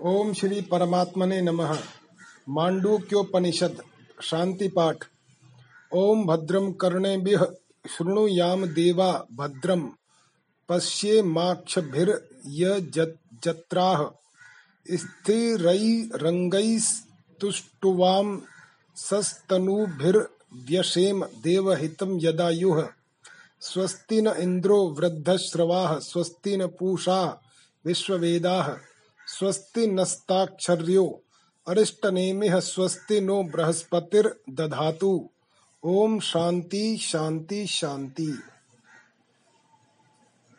ओम श्री परमात्मने नमः। मांडूक्योपनिषद शांति पाठ ओम भद्रम कर्णेभिः शृणुयाम देवा भद्रम पश्ये पश्येमाक्षभिर्यजत्राः स्थिरैरङ्गैस्तुष्टुवां सस्तनूभिर्व्यशेम देवहितं स्वस्ति न इन्द्रो वृद्धश्रवाः, स्वस्ति न पूषा विश्ववेदाः। स्वस्ति नस्ताक्षर्यो अरिष्टनेमिः स्वस्ति नो बृहस्पतिर्दधातु ओम शांति शांति शांति।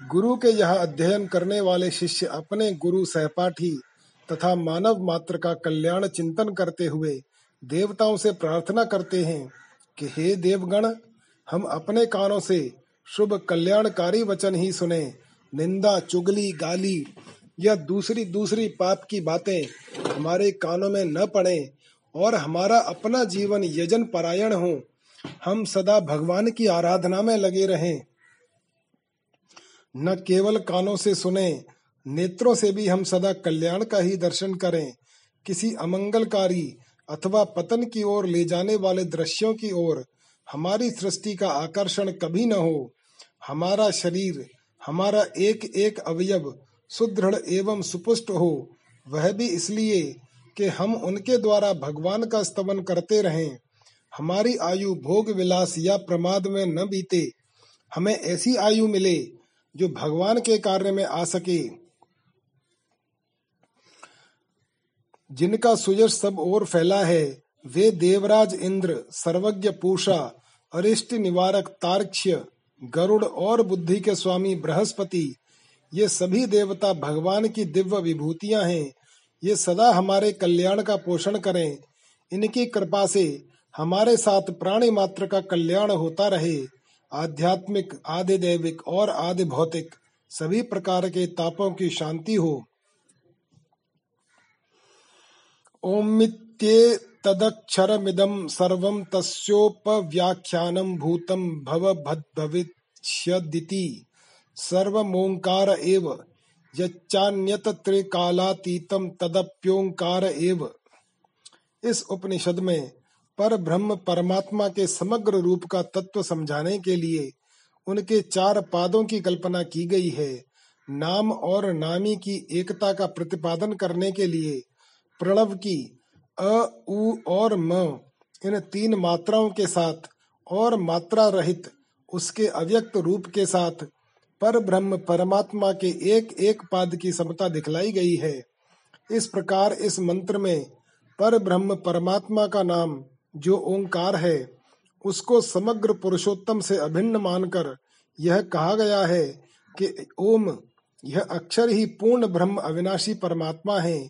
गुरु के यह अध्ययन करने वाले शिष्य अपने गुरु सहपाठी तथा मानव मात्र का कल्याण चिंतन करते हुए देवताओं से प्रार्थना करते हैं कि हे देवगण, हम अपने कानों से शुभ कल्याणकारी वचन ही सुने। निंदा, चुगली, गाली या दूसरी दूसरी पाप की बातें हमारे कानों में न पड़े और हमारा अपना जीवन यजन परायण हो, हम सदा भगवान की आराधना में लगे रहें। न केवल कानों से सुने, नेत्रों से भी हम सदा कल्याण का ही दर्शन करें। किसी अमंगलकारी अथवा पतन की ओर ले जाने वाले दृश्यों की ओर हमारी सृष्टि का आकर्षण कभी न हो। हमारा शरीर, हमारा एक एक अवयव सुदृढ़ एवं सुपुष्ट हो, वह भी इसलिए कि हम उनके द्वारा भगवान का स्तवन करते रहें। हमारी आयु भोग विलास या प्रमाद में न बीते, हमें ऐसी आयु मिले जो भगवान के कार्य में आ सके। जिनका सुयश सब ओर फैला है, वे देवराज इंद्र, सर्वज्ञ पूषा, अरिष्ट निवारक तार्क्ष्य, गरुड़ और बुद्धि के स्वामी बृहस्पति ये सभी देवता भगवान की दिव्य विभूतियाँ हैं। ये सदा हमारे कल्याण का पोषण करें। इनकी कृपा से हमारे साथ प्राणी मात्र का कल्याण होता रहे। आध्यात्मिक, आदि दैविक और आदि भौतिक सभी प्रकार के तापों की शांति हो। ओमित्ये तदक्षरमिदं सर्वं तस्योपव्याख्यानं भूतं भवभद्भविष्यदिति। सर्वमोंकार एव तदप्योंकार एव। इस उपनिषद में पर ब्रह्म परमात्मा के समग्र रूप का तत्व समझाने के लिए उनके चार पादों की कल्पना की गई है। नाम और नामी की एकता का प्रतिपादन करने के लिए प्रणव की अ, उ और म, इन तीन मात्राओं के साथ और मात्रा रहित उसके अव्यक्त रूप के साथ पर ब्रह्म परमात्मा के एक एक पाद की समता दिखलाई गई है। इस प्रकार इस मंत्र में पर ब्रह्म परमात्मा का नाम जो ओंकार है, उसको समग्र पुरुषोत्तम से अभिन्न मानकर यह कहा गया है कि ओम, यह अक्षर ही पूर्ण ब्रह्म अविनाशी परमात्मा है।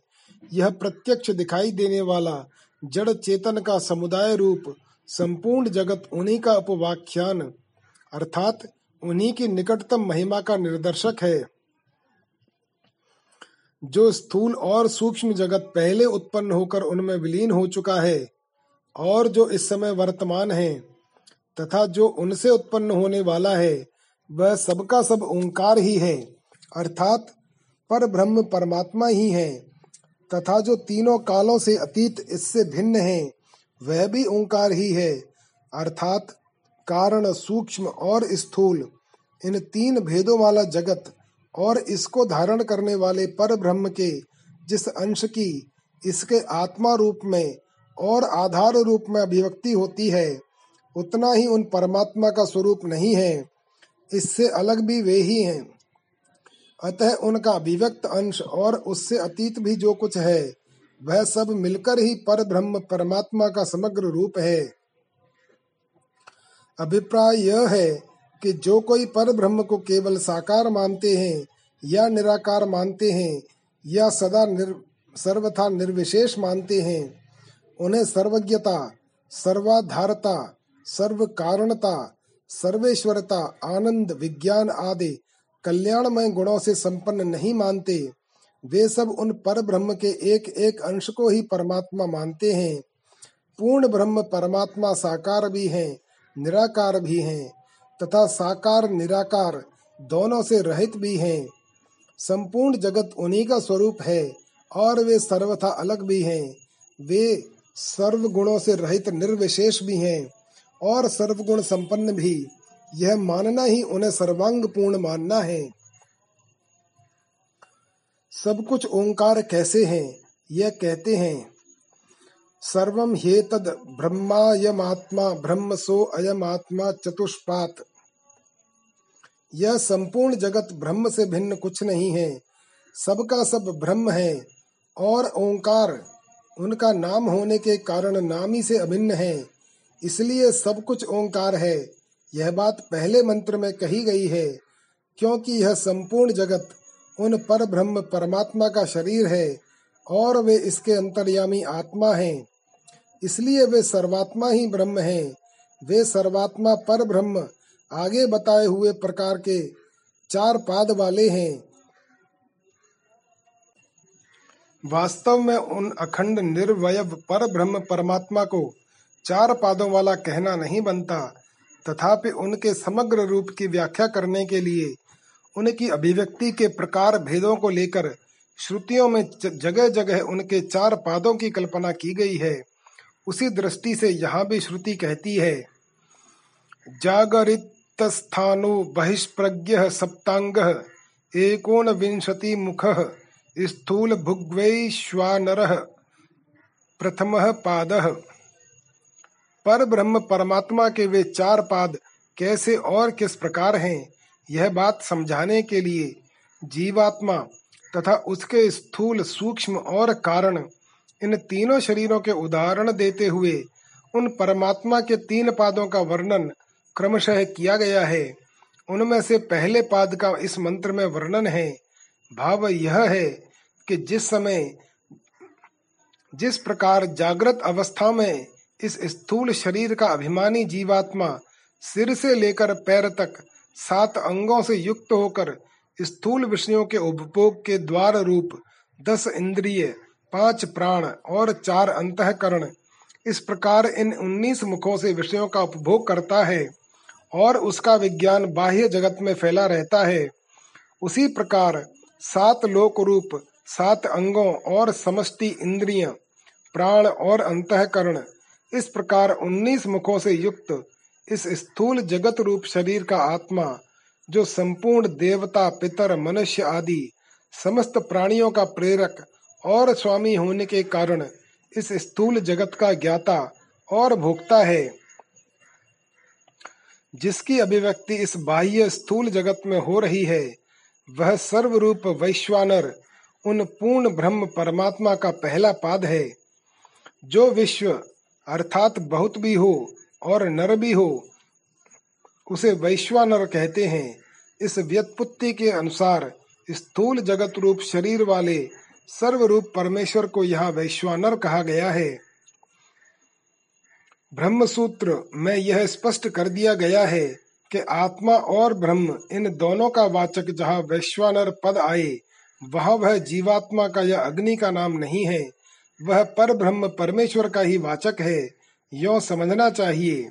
यह प्रत्यक्ष दिखाई देने वाला जड़ चेतन का समुदाय रूप संपूर्ण जगत उन्हीं का उपवाख्यान, अर्थात उन्हीं की निकटतम महिमा का निर्दर्शक है, जो स्थूल और सूक्ष्म जगत पहले उत्पन्न होकर उनमें विलीन हो चुका है और जो इस समय वर्तमान है तथा जो उनसे उत्पन्न होने वाला है, वह सबका सब ओंकार ही है, अर्थात पर ब्रह्म परमात्मा ही है, तथा जो तीनों कालों से अतीत इससे भिन्न है, वह भी ओंकार ही है, अर्थात कारण, सूक्ष्म और स्थूल। इन तीन भेदों वाला जगत और इसको धारण करने वाले पर ब्रह्म के जिस अंश की इसके आत्मा रूप में और आधार रूप में अभिव्यक्ति होती है, उतना ही उन परमात्मा का स्वरूप नहीं है। इससे अलग भी वे ही हैं। अतः उनका अभिव्यक्त अंश और उससे अतीत भी जो कुछ है, वह सब मिलकर ही पर ब्रह्म परमात्मा का समग्र रूप है। अभिप्राय यह है कि जो कोई पर ब्रह्म को केवल साकार मानते हैं या निराकार मानते हैं या सदा निर, सर्वथा निर्विशेष मानते हैं उन्हें सर्वज्ञता सर्वाधारता सर्व कारणता सर्वेश्वरता आनंद विज्ञान आदि कल्याणमय गुणों से संपन्न नहीं मानते वे सब उन पर ब्रह्म के एक एक अंश को ही परमात्मा मानते हैं। पूर्ण ब्रह्म परमात्मा साकार भी हैं निराकार भी हैं तथा साकार, निराकार दोनों से रहित भी हैं। संपूर्ण जगत उन्हीं का स्वरूप है और वे सर्वथा अलग भी हैं। वे सर्व गुणों से रहित निर्विशेष भी हैं और सर्वगुण संपन्न भी। यह मानना ही उन्हें सर्वांग पूर्ण मानना है। सब कुछ ओंकार कैसे हैं, यह कहते हैं सर्वम हेतद ब्रह्मायमात्मा ब्रह्म सो अयमात्मा चतुष्पात। यह संपूर्ण जगत ब्रह्म से भिन्न कुछ नहीं है। सबका सब ब्रह्म है और ओंकार उनका नाम होने के कारण नामी से अभिन्न है। इसलिए सब कुछ ओंकार है। यह बात पहले मंत्र में कही गई है, क्योंकि यह संपूर्ण जगत उन पर ब्रह्म परमात्मा का शरीर है और वे इसके अंतर्यामी आत्मा हैं। इसलिए वे सर्वात्मा ही ब्रह्म हैं। वे सर्वात्मा पर ब्रह्म, आगे बताए हुए प्रकार के चार पाद वाले हैं। वास्तव में उन अखंड निर्वय पर ब्रह्म परमात्मा को चार पादों वाला कहना नहीं बनता। तथापि उनके समग्र रूप की व्याख्या करने के लिए उनकी अभिव्यक्ति के प्रकार भेदों को लेकर श्रुतियों में जगह जगह उनके चार पादों की कल्पना की गई है। उसी दृष्टि से यहाँ भी श्रुति कहती है जागरित स्थानो बहिष्प्रज्ञ सप्तांग, एकोन विंशति मुख, स्थूल भुग्वैश्वानर प्रथम पाद। पर ब्रह्म परमात्मा के वे चार पाद कैसे और किस प्रकार हैं, यह बात समझाने के लिए जीवात्मा तथा उसके स्थूल सूक्ष्म और कारण इन तीनों शरीरों के उदाहरण देते हुए उन परमात्मा के तीन पादों का वर्णन क्रमशः किया गया है। उनमें से पहले पाद का इस मंत्र में वर्णन है। भाव यह है कि जिस समय, जिस प्रकार जागृत अवस्था में इस स्थूल शरीर का अभिमानी जीवात्मा सिर से लेकर पैर तक सात अंगों से युक्त होकर स्थूल विषयों के उपभोग के द्वार रूप दस इंद्रिय पाँच प्राण और चार अंतकरण। इस प्रकार इन उन्नीस मुखों से विषयों का उपभोग करता है और उसका विज्ञान बाह्य जगत में फैला रहता है। उसी प्रकार सात लोक रूप सात अंगों और समष्टि इंद्रिय, प्राण और अंतकरण, इस प्रकार उन्नीस मुखों से युक्त इस स्थूल जगत रूप शरीर का आत्मा, जो संपूर्ण देवता, पितर, मनुष्य आदि समस्त प्राणियों का प्रेरक और स्वामी होने के कारण इस स्थूल जगत का ज्ञाता और भोक्ता है, जिसकी अभिव्यक्ति इस बाह्य स्थूल जगत में हो रही है, वह सर्वरूप वैश्वानर, उन पूर्ण ब्रह्म परमात्मा का पहला पाद है, जो विश्व, अर्थात बहुत भी हो और नर भी हो, उसे वैश्वानर कहते हैं। इस व्युत्पत्ति के अनुसार स्थूल जगत रूप शरीर वाले सर्वरूप परमेश्वर को यहाँ वैश्वानर कहा गया है। ब्रह्म सूत्र में यह स्पष्ट कर दिया गया है कि आत्मा और ब्रह्म इन दोनों का वाचक जहाँ वैश्वानर पद आए, वहाँ वह जीवात्मा का या अग्नि का नाम नहीं है, वह पर ब्रह्म परमेश्वर का ही वाचक है, यो समझना चाहिए।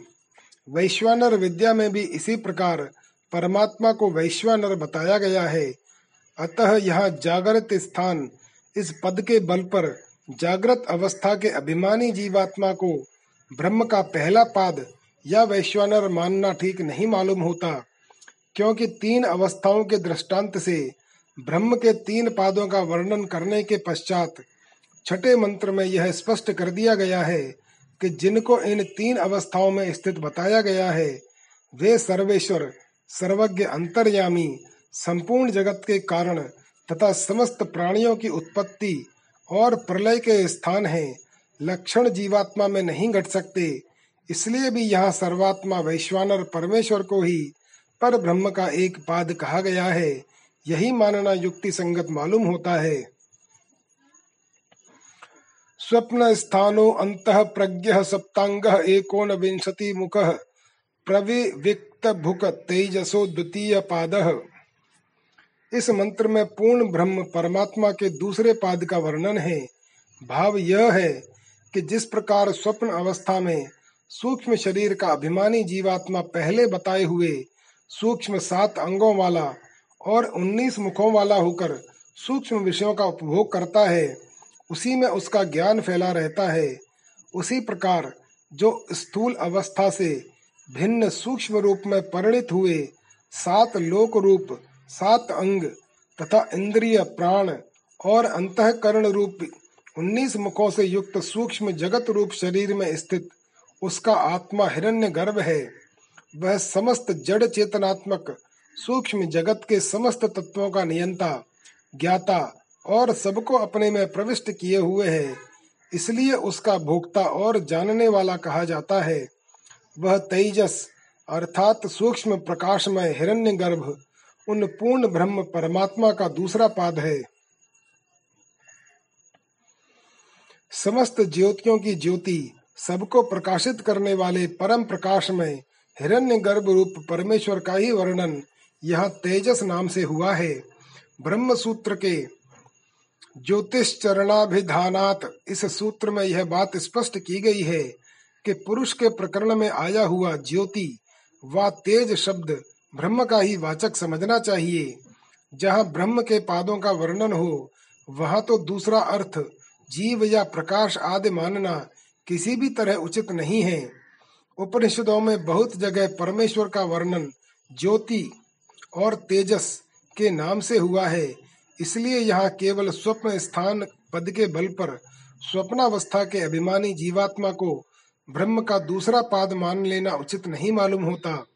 वैश्वानर विद्या में भी इसी प्रकार परमात्मा को वैश्वानर बताया गया है। अतः यह जागृत स्थान इस पद के बल पर जागृत अवस्था के अभिमानी जीवात्मा को ब्रह्म का पहला पाद या वैश्वानर मानना ठीक नहीं मालूम होता, क्योंकि तीन अवस्थाओं के दृष्टांत से ब्रह्म के तीन पादों का वर्णन करने के पश्चात छठे मंत्र में यह स्पष्ट कर दिया गया है कि जिनको इन तीन अवस्थाओं में स्थित बताया गया है, वे सर्वेश्वर, सर्वज्ञ, अंतर्यामी, संपूर्ण जगत के कारण तथा समस्त प्राणियों की उत्पत्ति और प्रलय के स्थान हैं। लक्षण जीवात्मा में नहीं घट सकते। इसलिए भी यहाँ सर्वात्मा वैश्वानर परमेश्वर को ही पर ब्रह्म का एक पाद कहा गया है। यही मानना युक्ति संगत मालूम होता है। स्वप्न स्थानो अंत प्रज्ञ सप्तांग एकोन विंशति मुख प्रविविक्त भुक तेजसो द्वितीय पाद। इस मंत्र में पूर्ण ब्रह्म परमात्मा के दूसरे पाद का वर्णन है। भाव यह है कि जिस प्रकार स्वप्न अवस्था में सूक्ष्म शरीर का अभिमानी जीवात्मा पहले बताए हुए सूक्ष्म सात अंगों वाला और उन्नीस मुखों वाला होकर सूक्ष्म विषयों का उपभोग करता है, उसी में उसका ज्ञान फैला रहता है। उसी प्रकार जो स्थूल अवस्था से भिन्न सूक्ष्म रूप में परिणित हुए सात लोक रूप सात अंग तथा इंद्रिय प्राण और अंतकरण रूप उन्नीस मुखों से युक्त सूक्ष्म जगत रूप शरीर में स्थित उसका आत्मा हिरण्य गर्भ है। वह समस्त जड़ चेतनात्मक सूक्ष्म जगत के समस्त तत्वों का नियंता, ज्ञाता और सबको अपने में प्रविष्ट किए हुए है। इसलिए उसका भोक्ता और जानने वाला कहा जाता है। वह तेजस अर्थात सूक्ष्म प्रकाशमय हिरण्य गर्भ उन पूर्ण ब्रह्म परमात्मा का दूसरा पाद है। समस्त ज्योतियों की ज्योति सबको प्रकाशित करने वाले परम प्रकाश में हिरण्य गर्भ रूप परमेश्वर का ही वर्णन यह तेजस नाम से हुआ है। ब्रह्म सूत्र के ज्योतिष चरणाभिधानात इस सूत्र में यह बात स्पष्ट की गई है कि पुरुष के प्रकरण में आया हुआ ज्योति व तेज शब्द ब्रह्म का ही वाचक समझना चाहिए। जहाँ ब्रह्म के पादों का वर्णन हो, वहाँ तो दूसरा अर्थ, जीव या प्रकाश आदि मानना किसी भी तरह उचित नहीं है। उपनिषदों में बहुत जगह परमेश्वर का वर्णन ज्योति और तेजस के नाम से हुआ है। इसलिए यहाँ केवल स्वप्न स्थान पद के बल पर, स्वप्नावस्था के अभिमानी जीवात्मा को ब्रह्म का दूसरा पाद मान लेना उचित नहीं मालूम होता।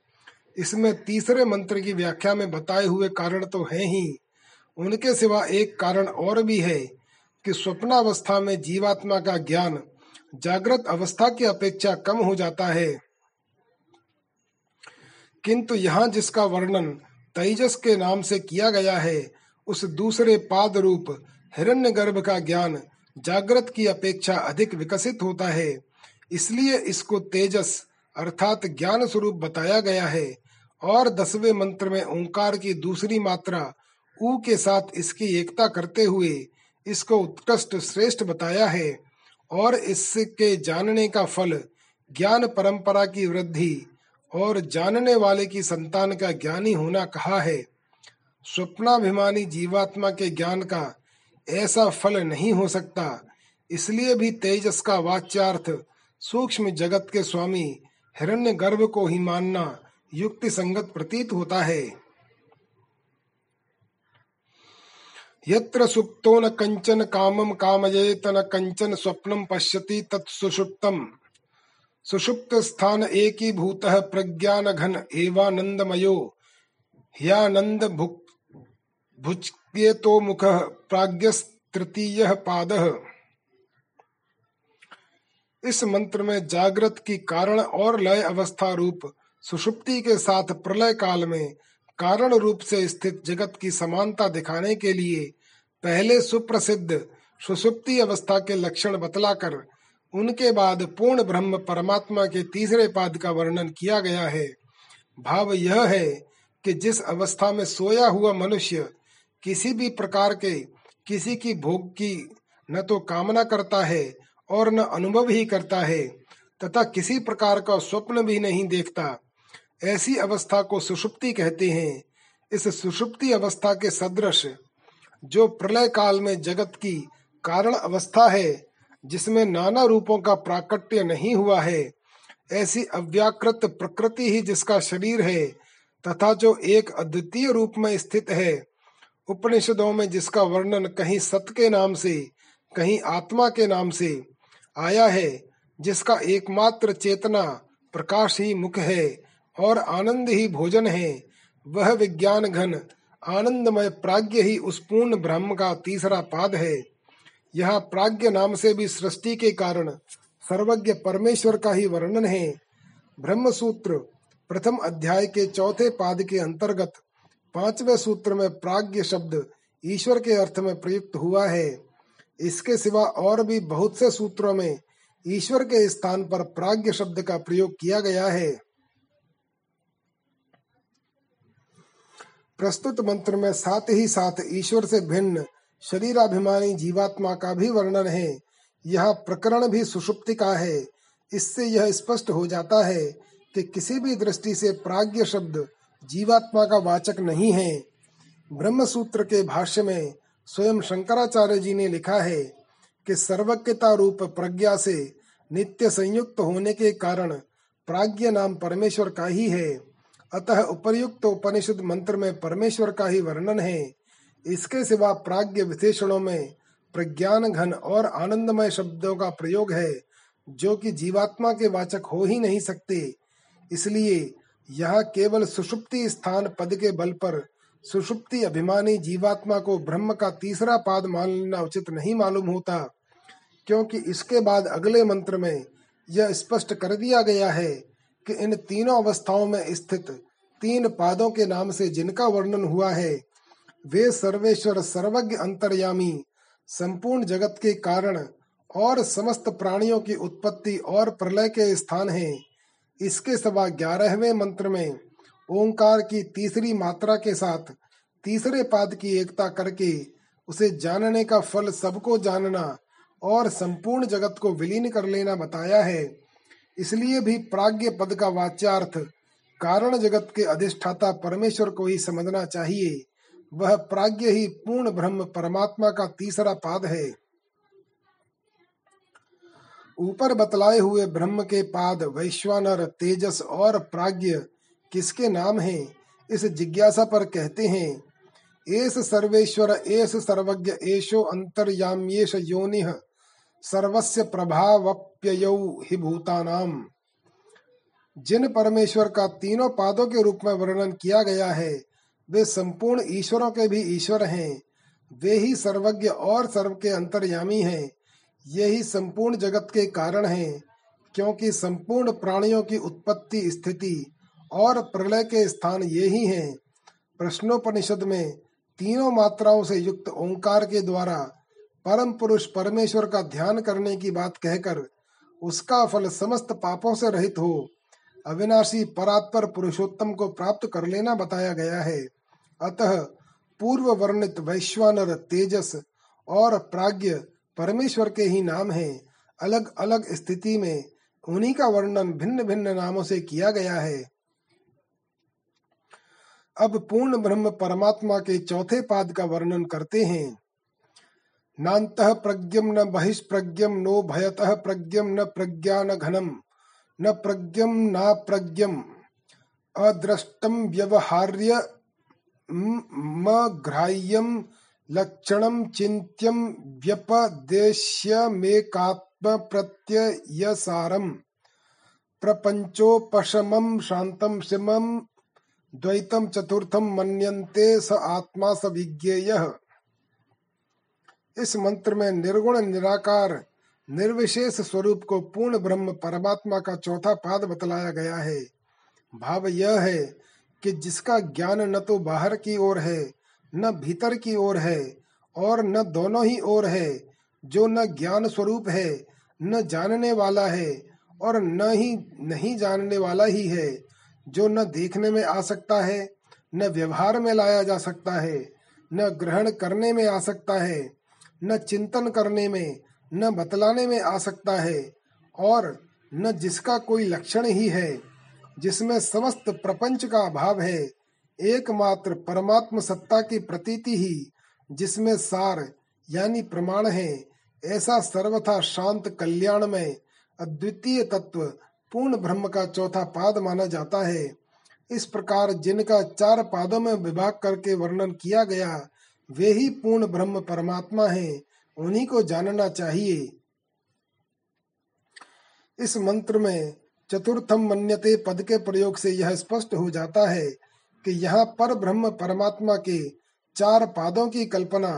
इसमें तीसरे मंत्र की व्याख्या में बताए हुए कारण तो हैं ही। उनके सिवा एक कारण और भी है कि स्वप्नावस्था में जीवात्मा का ज्ञान जागृत अवस्था की अपेक्षा कम हो जाता है। किंतु यहाँ जिसका वर्णन तेजस के नाम से किया गया है, उस दूसरे पाद रूप हिरण्य गर्भ का ज्ञान जागृत की अपेक्षा अधिक विकसित होता है। इसलिए इसको तेजस अर्थात ज्ञान स्वरूप बताया गया है और दसवें मंत्र में ओंकार की दूसरी मात्रा, ऊ के साथ इसकी एकता करते हुए इसको उत्कृष्ट श्रेष्ठ बताया है और इसके जानने का फल ज्ञान परंपरा की वृद्धि और जानने वाले की संतान का ज्ञानी होना कहा है। स्वप्नाभिमानी जीवात्मा के ज्ञान का ऐसा फल नहीं हो सकता। इसलिए भी तेजस का वाच्यार्थ, सूक्ष्म जगत के स्वामी हिरण्य गर्भ को ही मानना युक्ति संगत प्रतीत होता है। यत्र सुप्तो न कंचन कामम कामयेत न कंचन स्वप्नम पश्यति तत्सुषुप्तम सुषुप्त। स्थान एकी भूत प्रज्ञान घन एवानंदमयो। ह्यानंद भुजकेतो मुख प्राज्ञस्तृतीय पाद। इस मंत्र में जागृत की कारण और लय अवस्था रूप सुषुप्ति के साथ प्रलय काल में कारण रूप से स्थित जगत की समानता दिखाने के लिए पहले सुप्रसिद्ध सुसुप्ति अवस्था के लक्षण बतलाकर उनके बाद पूर्ण ब्रह्म परमात्मा के तीसरे पाद का वर्णन किया गया है। भाव यह है कि जिस अवस्था में सोया हुआ मनुष्य किसी भी प्रकार के किसी की भोग की न तो कामना करता है और न अनुभव ही करता है, तथा किसी प्रकार का स्वप्न भी नहीं देखता ऐसी अवस्था को सुषुप्ति कहते हैं। इस सुषुप्ति अवस्था के सदृश, जो प्रलय काल में जगत की कारण अवस्था है, जिसमें नाना रूपों का प्राकट्य नहीं हुआ है, ऐसी अव्याकृत प्रकृति ही जिसका शरीर है, तथा जो एक अद्वितीय रूप में स्थित है, उपनिषदों में जिसका वर्णन कहीं सत्य के नाम से, कहीं आत्मा के नाम से आया है, जिसका एकमात्र चेतना प्रकाश ही मुख है और आनंद ही भोजन है। वह विज्ञान घन, आनंदमय प्राज्ञ ही उस पूर्ण ब्रह्म का तीसरा पाद है। यह प्राज्ञ नाम से भी सृष्टि के कारण सर्वज्ञ परमेश्वर का ही वर्णन है। ब्रह्म सूत्र प्रथम अध्याय के चौथे पाद के अंतर्गत पाँचवें सूत्र में प्राज्ञ शब्द ईश्वर के अर्थ में प्रयुक्त हुआ है। इसके सिवा और भी बहुत से सूत्रों में ईश्वर के स्थान पर प्राज्ञ शब्द का प्रयोग किया गया है। प्रस्तुत मंत्र में साथ ही साथ ईश्वर से भिन्न शरीराभिमानी जीवात्मा का भी वर्णन है। यह प्रकरण भी सुषुप्ति का है। इससे यह स्पष्ट हो जाता है कि किसी भी दृष्टि से प्राज्ञ शब्द जीवात्मा का वाचक नहीं है। ब्रह्म सूत्र के भाष्य में स्वयं शंकराचार्य जी ने लिखा है कि सर्वज्ञता रूप प्रज्ञा से नित्य संयुक्त होने के कारण प्राज्ञ नाम परमेश्वर का ही है। अतः उपर्युक्त उपनिषद मंत्र में परमेश्वर का ही वर्णन है। इसके सिवा प्राज्ञ विशेषणों में प्रज्ञान घन और आनंदमय शब्दों का प्रयोग है, जो कि जीवात्मा के वाचक हो ही नहीं सकते। इसलिए यह केवल सुषुप्ति स्थान पद के बल पर सुषुप्ति अभिमानी जीवात्मा को ब्रह्म का तीसरा पाद मानना उचित नहीं मालूम होता, क्योंकि इसके बाद अगले मंत्र में यह स्पष्ट कर दिया गया है कि इन तीनों अवस्थाओं में स्थित तीन पादों के नाम से जिनका वर्णन हुआ है, वे सर्वेश्वर सर्वज्ञ अंतर्यामी, संपूर्ण जगत के कारण और समस्त प्राणियों की उत्पत्ति और प्रलय के स्थान हैं। इसके सवा ग्यारहवें मंत्र में ओंकार की तीसरी मात्रा के साथ तीसरे पाद की एकता करके उसे जानने का फल सबको जानना और संपूर्ण जगत को विलीन कर लेना बताया है। इसलिए भी प्राग्ञ पद का वाच्यार्थ कारण जगत के अधिष्ठाता परमेश्वर को ही समझना चाहिए। वह प्राज्ञ ही पूर्ण ब्रह्म परमात्मा का तीसरा पाद है। ऊपर बतलाए हुए ब्रह्म के पाद वैश्वानर, तेजस और प्राज्ञ किसके नाम हैं, इस जिज्ञासा पर कहते हैं, एस सर्वेश्वर, एस सर्वज्ञ, एशो अंतर्याम्येश योनिः, सर्वस्य प्रभावप्ययौ हि भूतानाम। जिन परमेश्वर का तीनों पादों के रूप में वर्णन किया गया है, वे संपूर्ण ईश्वरों के भी ईश्वर हैं। वे ही सर्वज्ञ और सर्व के अंतर्यामी हैं। यही संपूर्ण जगत के कारण हैं, क्योंकि संपूर्ण प्राणियों की उत्पत्ति स्थिति और प्रलय के स्थान ये ही हैं। प्रश्नोपनिषद में तीनों मात्राओं से युक्त ओंकार के द्वारा परम पुरुष परमेश्वर का ध्यान करने की बात कहकर उसका फल समस्त पापों से रहित हो। अविनाशी परात्पर पुरुषोत्तम को प्राप्त कर लेना बताया गया है। अतः पूर्व वर्णित वैश्वानर तेजस और प्राज्ञ परमेश्वर के ही नाम हैं। अलग अलग स्थिति में उन्हीं का वर्णन भिन्न भिन्न नामों से किया गया है। अब पूर्ण ब्रह्म परमात्मा के चौथे पाद का वर्णन करते हैं। नात प्रज्ञम न बहिष्प्रज्ञम नो भयत प्रज्ञम न प्रज्ञान घनम न प्रज्ञम न प्रज्ञम अद्रष्टम व्यवहार्य, म ग्राह्यम लक्षणं, चिन्त्यं व्यपदेश्यमेकात्मप्रत्ययसारम् प्रपञ्चोपशमं, शान्तं शिमं, द्वैतं चतुर्थं मन्यन्ते स आत्मा स विज्ञेयः। इस मंत्र में निर्गुण, निराकार, निर्विशेष स्वरूप को पूर्ण ब्रह्म परमात्मा का चौथा पाद बतलाया गया है। भाव यह है कि जिसका ज्ञान न तो बाहर की ओर है, न भीतर की ओर है, और न दोनों ही ओर है, जो न ज्ञान स्वरूप है, न जानने वाला है, और न ही नहीं जानने वाला ही है, जो न देखने में आ सकता है, न व्यवहार में लाया जा सकता है, न ग्रहण करने में आ सकता है न चिंतन करने में, न बतलाने में आ सकता है और न जिसका कोई लक्षण ही है, जिसमें समस्त प्रपंच का अभाव है, एकमात्र परमात्म सत्ता की प्रतीति ही जिसमें सार यानी प्रमाण है, ऐसा सर्वथा शांत कल्याण में अद्वितीय तत्व पूर्ण ब्रह्म का चौथा पाद माना जाता है। इस प्रकार जिनका चार पादों में विभाग करके वर्णन किया गया वे ही पूर्ण ब्रह्म परमात्मा है, उन्हीं को जानना चाहिए। इस मंत्र में चतुर्थम मन्यते पद के प्रयोग से यह स्पष्ट हो जाता है कि यहाँ पर ब्रह्म परमात्मा के चार पादों की कल्पना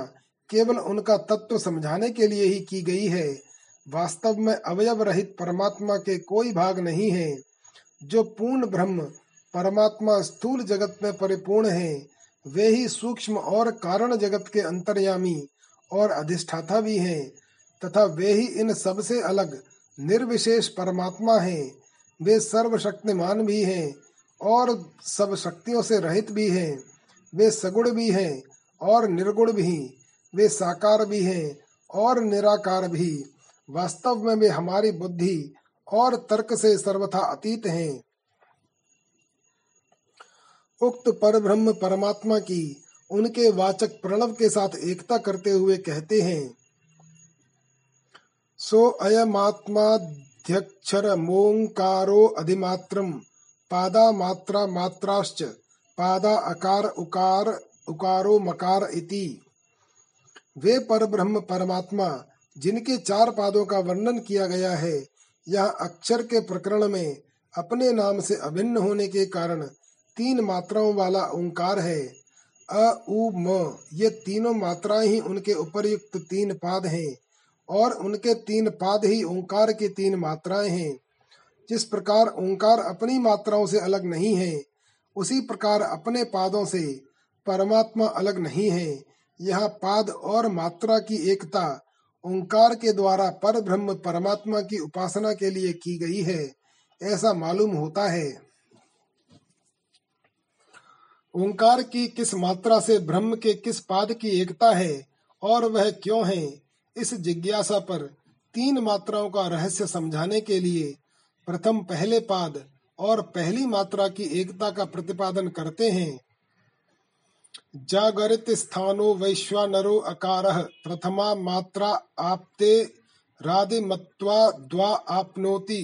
केवल उनका तत्व समझाने के लिए ही की गई है। वास्तव में अवयव रहित परमात्मा के कोई भाग नहीं है, जो पूर्ण ब्रह्म परमात्मा स्थूल जगत में परिपूर्ण है वे ही सूक्ष्म और कारण जगत के अंतर्यामी और अधिष्ठाता भी हैं, तथा वे ही इन सबसे अलग, निर्विशेष परमात्मा हैं। वे सर्वशक्तिमान भी हैं और सब शक्तियों से रहित भी हैं। वे सगुण भी हैं और निर्गुण भी, वे साकार भी हैं और निराकार भी। वास्तव में वे हमारी बुद्धि और तर्क से सर्वथा अतीत हैं। उक्त पर ब्रह्म परमात्मा की, उनके वाचक प्रणव के साथ एकता करते हुए कहते हैं, सो अयमात्माध्यक्षर मोंकारो अधिमात्रम पादा मात्रा मात्राश्च, पादा अकार उकार उकारो मकार इति। वे पर ब्रह्म परमात्मा, जिनके चार पादों का वर्णन किया गया है यह अक्षर के प्रकरण में अपने नाम से अभिन्न होने के कारण तीन मात्राओं वाला ओंकार है। अ, उ, म, ये तीनों मात्राएँ ही उनके उपरयुक्त तीन पाद हैं और उनके तीन पाद ही ओंकार की तीन मात्राएँ हैं। जिस प्रकार ओंकार अपनी मात्राओं से अलग नहीं है, उसी प्रकार अपने पादों से परमात्मा अलग नहीं है। यह पाद और मात्रा की एकता ओंकार के द्वारा पर ब्रह्म परमात्मा की उपासना के लिए की गई है, ऐसा मालूम होता है। ओंकार की किस मात्रा से ब्रह्म के किस पाद की एकता है और वह क्यों है, इस जिज्ञासा पर तीन मात्राओं का रहस्य समझाने के लिए प्रथम पहले पाद और पहली मात्रा की एकता का प्रतिपादन करते हैं। जागरित स्थानो वैश्वानरो अकार प्रथमा मात्रा आपते रादिमत्वा द्वा आपनोति।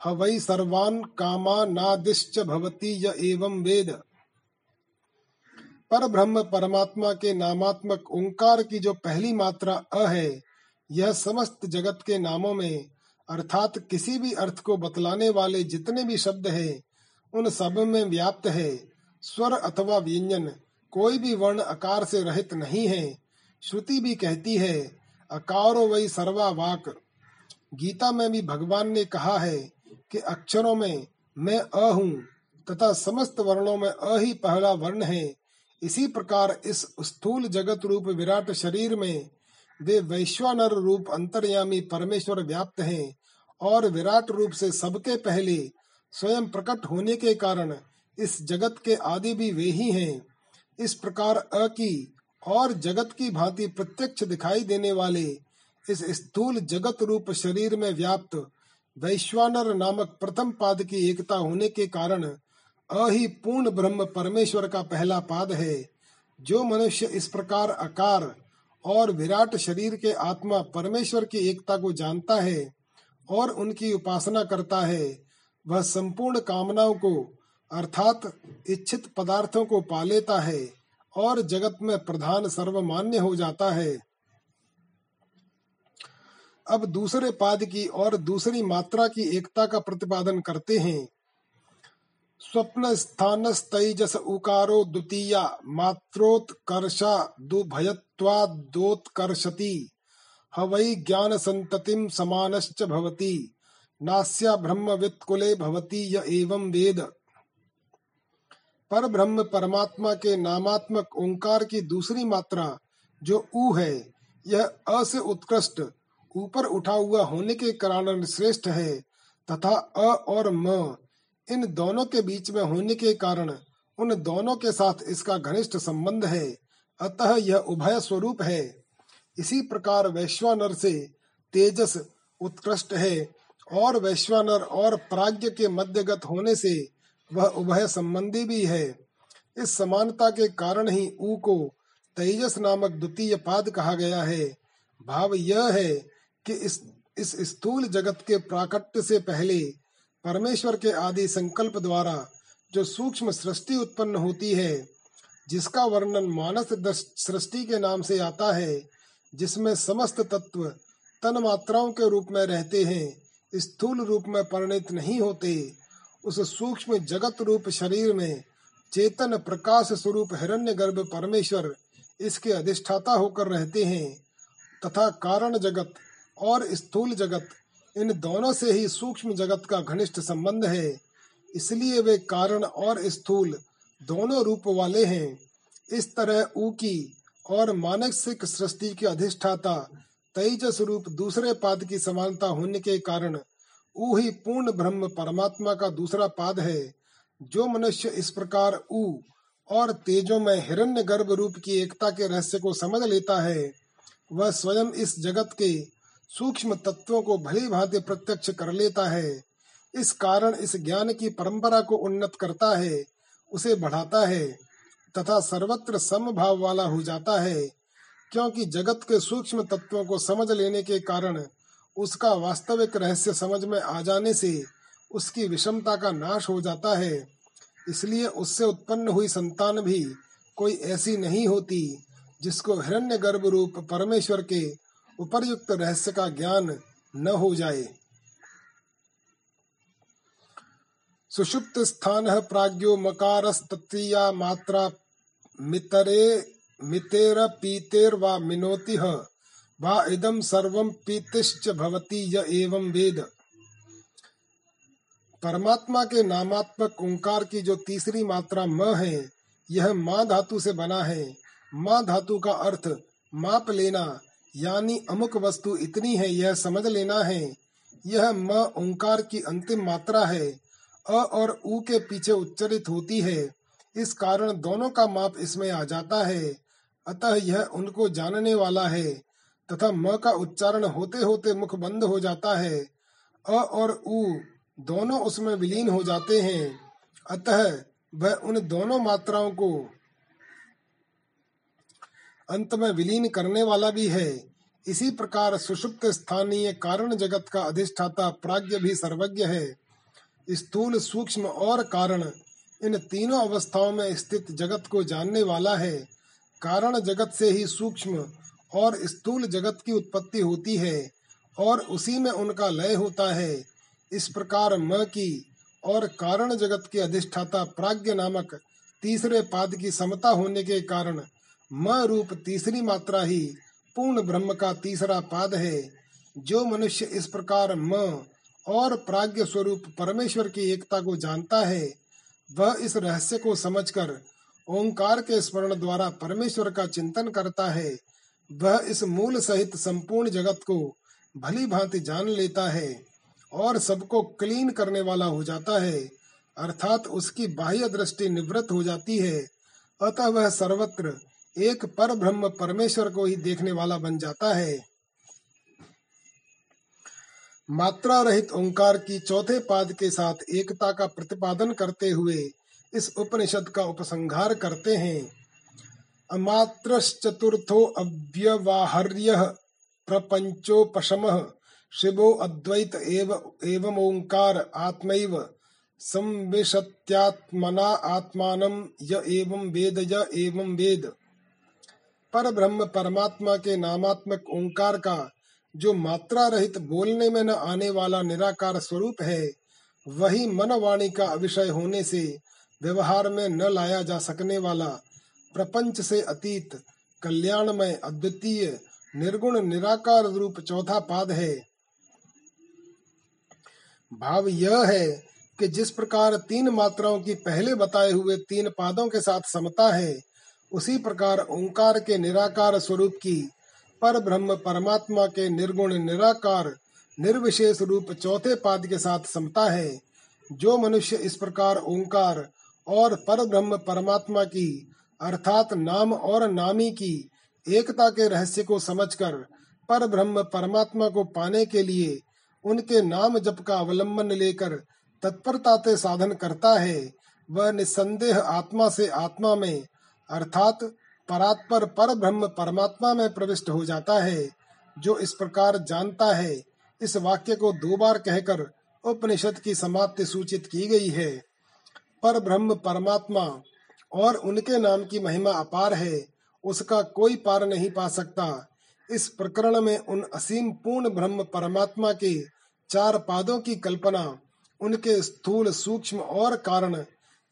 हवै सर्वान् कामानादिश्च भवति य एवं वेद। पर ब्रह्म परमात्मा के नामात्मक ओंकार की जो पहली मात्रा अ है, यह समस्त जगत के नामों में, अर्थात किसी भी अर्थ को बतलाने वाले जितने भी शब्द हैं, उन सब में व्याप्त है। स्वर अथवा व्यंजन कोई भी वर्ण आकार से रहित नहीं है। श्रुति भी कहती है, अकारो वही सर्वा वाक। गीता में भी भगवान ने कहा है कि अक्षरों में मैं अ हूँ, तथा समस्त वर्णों में अ ही पहला वर्ण है। इसी प्रकार इस स्थूल जगत रूप विराट शरीर में वे वैश्वानर रूप अंतर्यामी परमेश्वर व्याप्त हैं और विराट रूप से सबके पहले स्वयं प्रकट होने के कारण इस जगत के आदि भी वे ही हैं। इस प्रकार अ की और जगत की भांति प्रत्यक्ष दिखाई देने वाले इस स्थूल जगत रूप शरीर में व्याप्त वैश्वानर नामक प्रथम पाद की एकता होने के कारण अ ही पूर्ण ब्रह्म परमेश्वर का पहला पाद है, जो मनुष्य इस प्रकार आकार और विराट शरीर के आत्मा परमेश्वर की एकता को जानता है और उनकी उपासना करता है, वह संपूर्ण कामनाओं को, अर्थात इच्छित पदार्थों को पा लेता है और जगत में प्रधान सर्वमान्य हो जाता है। अब दूसरे पाद की और दूसरी मात्रा की एकता का प्रतिपादन करते हैं। स्वप्न स्थान तेजस उकारो द्वितीया, मात्रोत्कर्षा दुभयत्वादोत्कर्षति हवै ज्ञान संततिम समानश्च भवति। नास्या ब्रह्मवित्कुले भवति य एवं वेद। पर ब्रह्म परमात्मा के नामात्मक ओंकार की दूसरी मात्रा, जो उ है, यह अ से उत्कृष्ट, ऊपर उठा हुआ होने के कारण श्रेष्ठ है, तथा अ और म इन दोनों के बीच में होने के कारण उन दोनों के साथ इसका घनिष्ठ संबंध है। अतः यह उभय स्वरूप है। इसी प्रकार वैश्वानर से तेजस उत्कृष्ट है और वैश्वानर और प्राज्ञ के मध्यगत होने से वह उभय संबंधी भी है। इस समानता के कारण ही ऊ को तेजस नामक द्वितीय पाद कहा गया है। भाव यह है कि इस इस स्थूल जगत के प्राकट्य से पहले परमेश्वर के आदि संकल्प द्वारा जो सूक्ष्म सृष्टि उत्पन्न होती है, जिसका वर्णन मानस सृष्टि के नाम से आता है, जिसमें समस्त तत्व तन मात्राओं के रूप में रहते हैं, स्थूल रूप में परिणित नहीं होते, उस सूक्ष्म जगत रूप शरीर में चेतन प्रकाश स्वरूप हिरण्य गर्भ परमेश्वर इसके अधिष्ठाता होकर रहते हैं, तथा कारण जगत और स्थूल जगत इन दोनों से ही सूक्ष्म जगत का घनिष्ठ संबंध है। इसलिए वे कारण और स्थूल दोनों रूप वाले हैं। इस तरह ऊ की और मानसिक सृष्टि के अधिष्ठाता तेजस रूप दूसरे पाद की समानता होने के कारण ऊ ही पूर्ण ब्रह्म परमात्मा का दूसरा पाद है। जो मनुष्य इस प्रकार ऊ और तेजो में हिरण्य गर्भ रूप की एकता के रहस्य को समझ लेता है, वह स्वयं इस जगत के सूक्ष्म तत्वों को भली भांति प्रत्यक्ष कर लेता है। इस कारण इस ज्ञान की परंपरा को उन्नत करता है, उसे बढ़ाता है, तथा सर्वत्र समभाव वाला हो जाता है, क्योंकि जगत के सूक्ष्म तत्वों को समझ लेने के कारण उसका वास्तविक रहस्य समझ में आ जाने से उसकी विषमता का नाश हो जाता है। इसलिए उससे उत्पन्न हुई संतान भी कोई ऐसी नहीं होती जिसको हिरण्य गर्भ रूप परमेश्वर के उपर्युक्त रहस्य का ज्ञान न हो जाए। सुषुप्त स्थान प्राज्ञो मकारस्तत्या मात्रा मितरे, मितेर पीतेर वा मिनोति वा इदम सर्वम पीतिश्च भवति य एवं वेद। परमात्मा के नामात्मक ओंकार की जो तीसरी मात्रा म है, यह माँ धातु से बना है। माँ धातु का अर्थ माप लेना यानी अमुक वस्तु इतनी है, यह समझ लेना है। यह म ओंकार की अंतिम मात्रा है। अ और उ के पीछे उच्चरित होती है। इस कारण दोनों का माप इसमें आ जाता है। अतः यह उनको जानने वाला है। तथा म का उच्चारण होते होते मुख बंद हो जाता है। अ और उ दोनों उसमें विलीन हो जाते हैं। अतः वह उन दोनों मात्राओं को अंत में विलीन करने वाला भी है। इसी प्रकार सुषुप्त स्थानीय कारण जगत का अधिष्ठाता प्राज्ञ भी सर्वज्ञ है। स्थूल सूक्ष्म और कारण, इन तीनों अवस्थाओं में स्थित जगत को जानने वाला है। कारण जगत से ही सूक्ष्म और स्थूल जगत की उत्पत्ति होती है और उसी में उनका लय होता है। इस प्रकार म की और कारण जगत के अधिष्ठाता प्राज्ञ नामक तीसरे पाद की समता होने के कारण म रूप तीसरी मात्रा ही पूर्ण ब्रह्म का तीसरा पाद है, जो मनुष्य इस प्रकार म और प्राज्ञ स्वरूप परमेश्वर की एकता को जानता है, वह इस रहस्य को समझकर ओंकार के स्मरण द्वारा परमेश्वर का चिंतन करता है, वह इस मूल सहित संपूर्ण जगत को भली भांति जान लेता है और सबको क्लीन करने वाला हो जाता है, अर्थात उसकी बाह्य दृष्टि निवृत्त हो जाती है, अतः वह सर्वत्र एक पर ब्रह्म परमेश्वर को ही देखने वाला बन जाता है। मात्रा रहित ओंकार की चौथे पाद के साथ एकता का प्रतिपादन करते हुए इस उपनिषद का उपसंहार करते हैं। अमात्रश्चतुर्थो अव्यवाहर्य प्रपंचोपशम शिवो अद्वैत एव एवं ओंकार आत्मैव संविशत्यात्मना आत्मानं य एवं वेद य एवं वेद। पर ब्रह्म परमात्मा के नामात्मक ओंकार का, जो मात्रा रहित बोलने में न आने वाला निराकार स्वरूप है, वही मन वाणी का विषय होने से व्यवहार में न लाया जा सकने वाला प्रपंच से अतीत, कल्याणमय, अद्वितीय, निर्गुण, निराकार रूप चौथा पाद है। भाव यह है कि जिस प्रकार तीन मात्राओं की पहले बताए हुए तीन पादों के साथ समता है उसी प्रकार ओंकार के निराकार स्वरूप की, पर ब्रह्म परमात्मा के निर्गुण निराकार, निर्विशेष रूप चौथे पाद के साथ समता है। जो मनुष्य इस प्रकार ओंकार और पर ब्रह्म परमात्मा की, अर्थात नाम और नामी की, एकता के रहस्य को समझकर पर ब्रह्म परमात्मा को पाने के लिए उनके नाम जप का अवलंबन लेकर तत्परता से साधन करता है, वह निसंदेह आत्मा से आत्मा में अर्थात परात्पर पर ब्रह्म परमात्मा में प्रविष्ट हो जाता है, जो इस प्रकार जानता है। इस वाक्य को दो बार कहकर उपनिषद की समाप्ति सूचित की गई है। पर ब्रह्म परमात्मा और उनके नाम की महिमा अपार है, उसका कोई पार नहीं पा सकता। इस प्रकरण में उन असीम पूर्ण ब्रह्म परमात्मा के चार पादों की कल्पना, उनके स्थूल सूक्ष्म और कारण,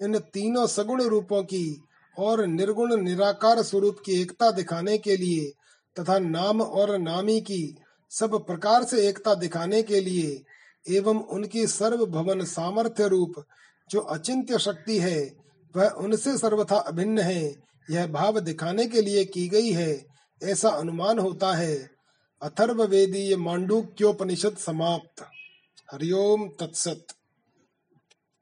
इन तीनों सगुण रूपों की और निर्गुण निराकार स्वरूप की एकता दिखाने के लिए तथा नाम और नामी की सब प्रकार से एकता दिखाने के लिए एवं उनकी सर्व भवन सामर्थ्य रूप जो अचिंत्य शक्ति है, वह उनसे सर्वथा अभिन्न है। यह भाव दिखाने के लिए की गई है, ऐसा अनुमान होता है। अथर्ववेदीय मांडूक्योपनिषद समाप्त। हरिओम तत्सत।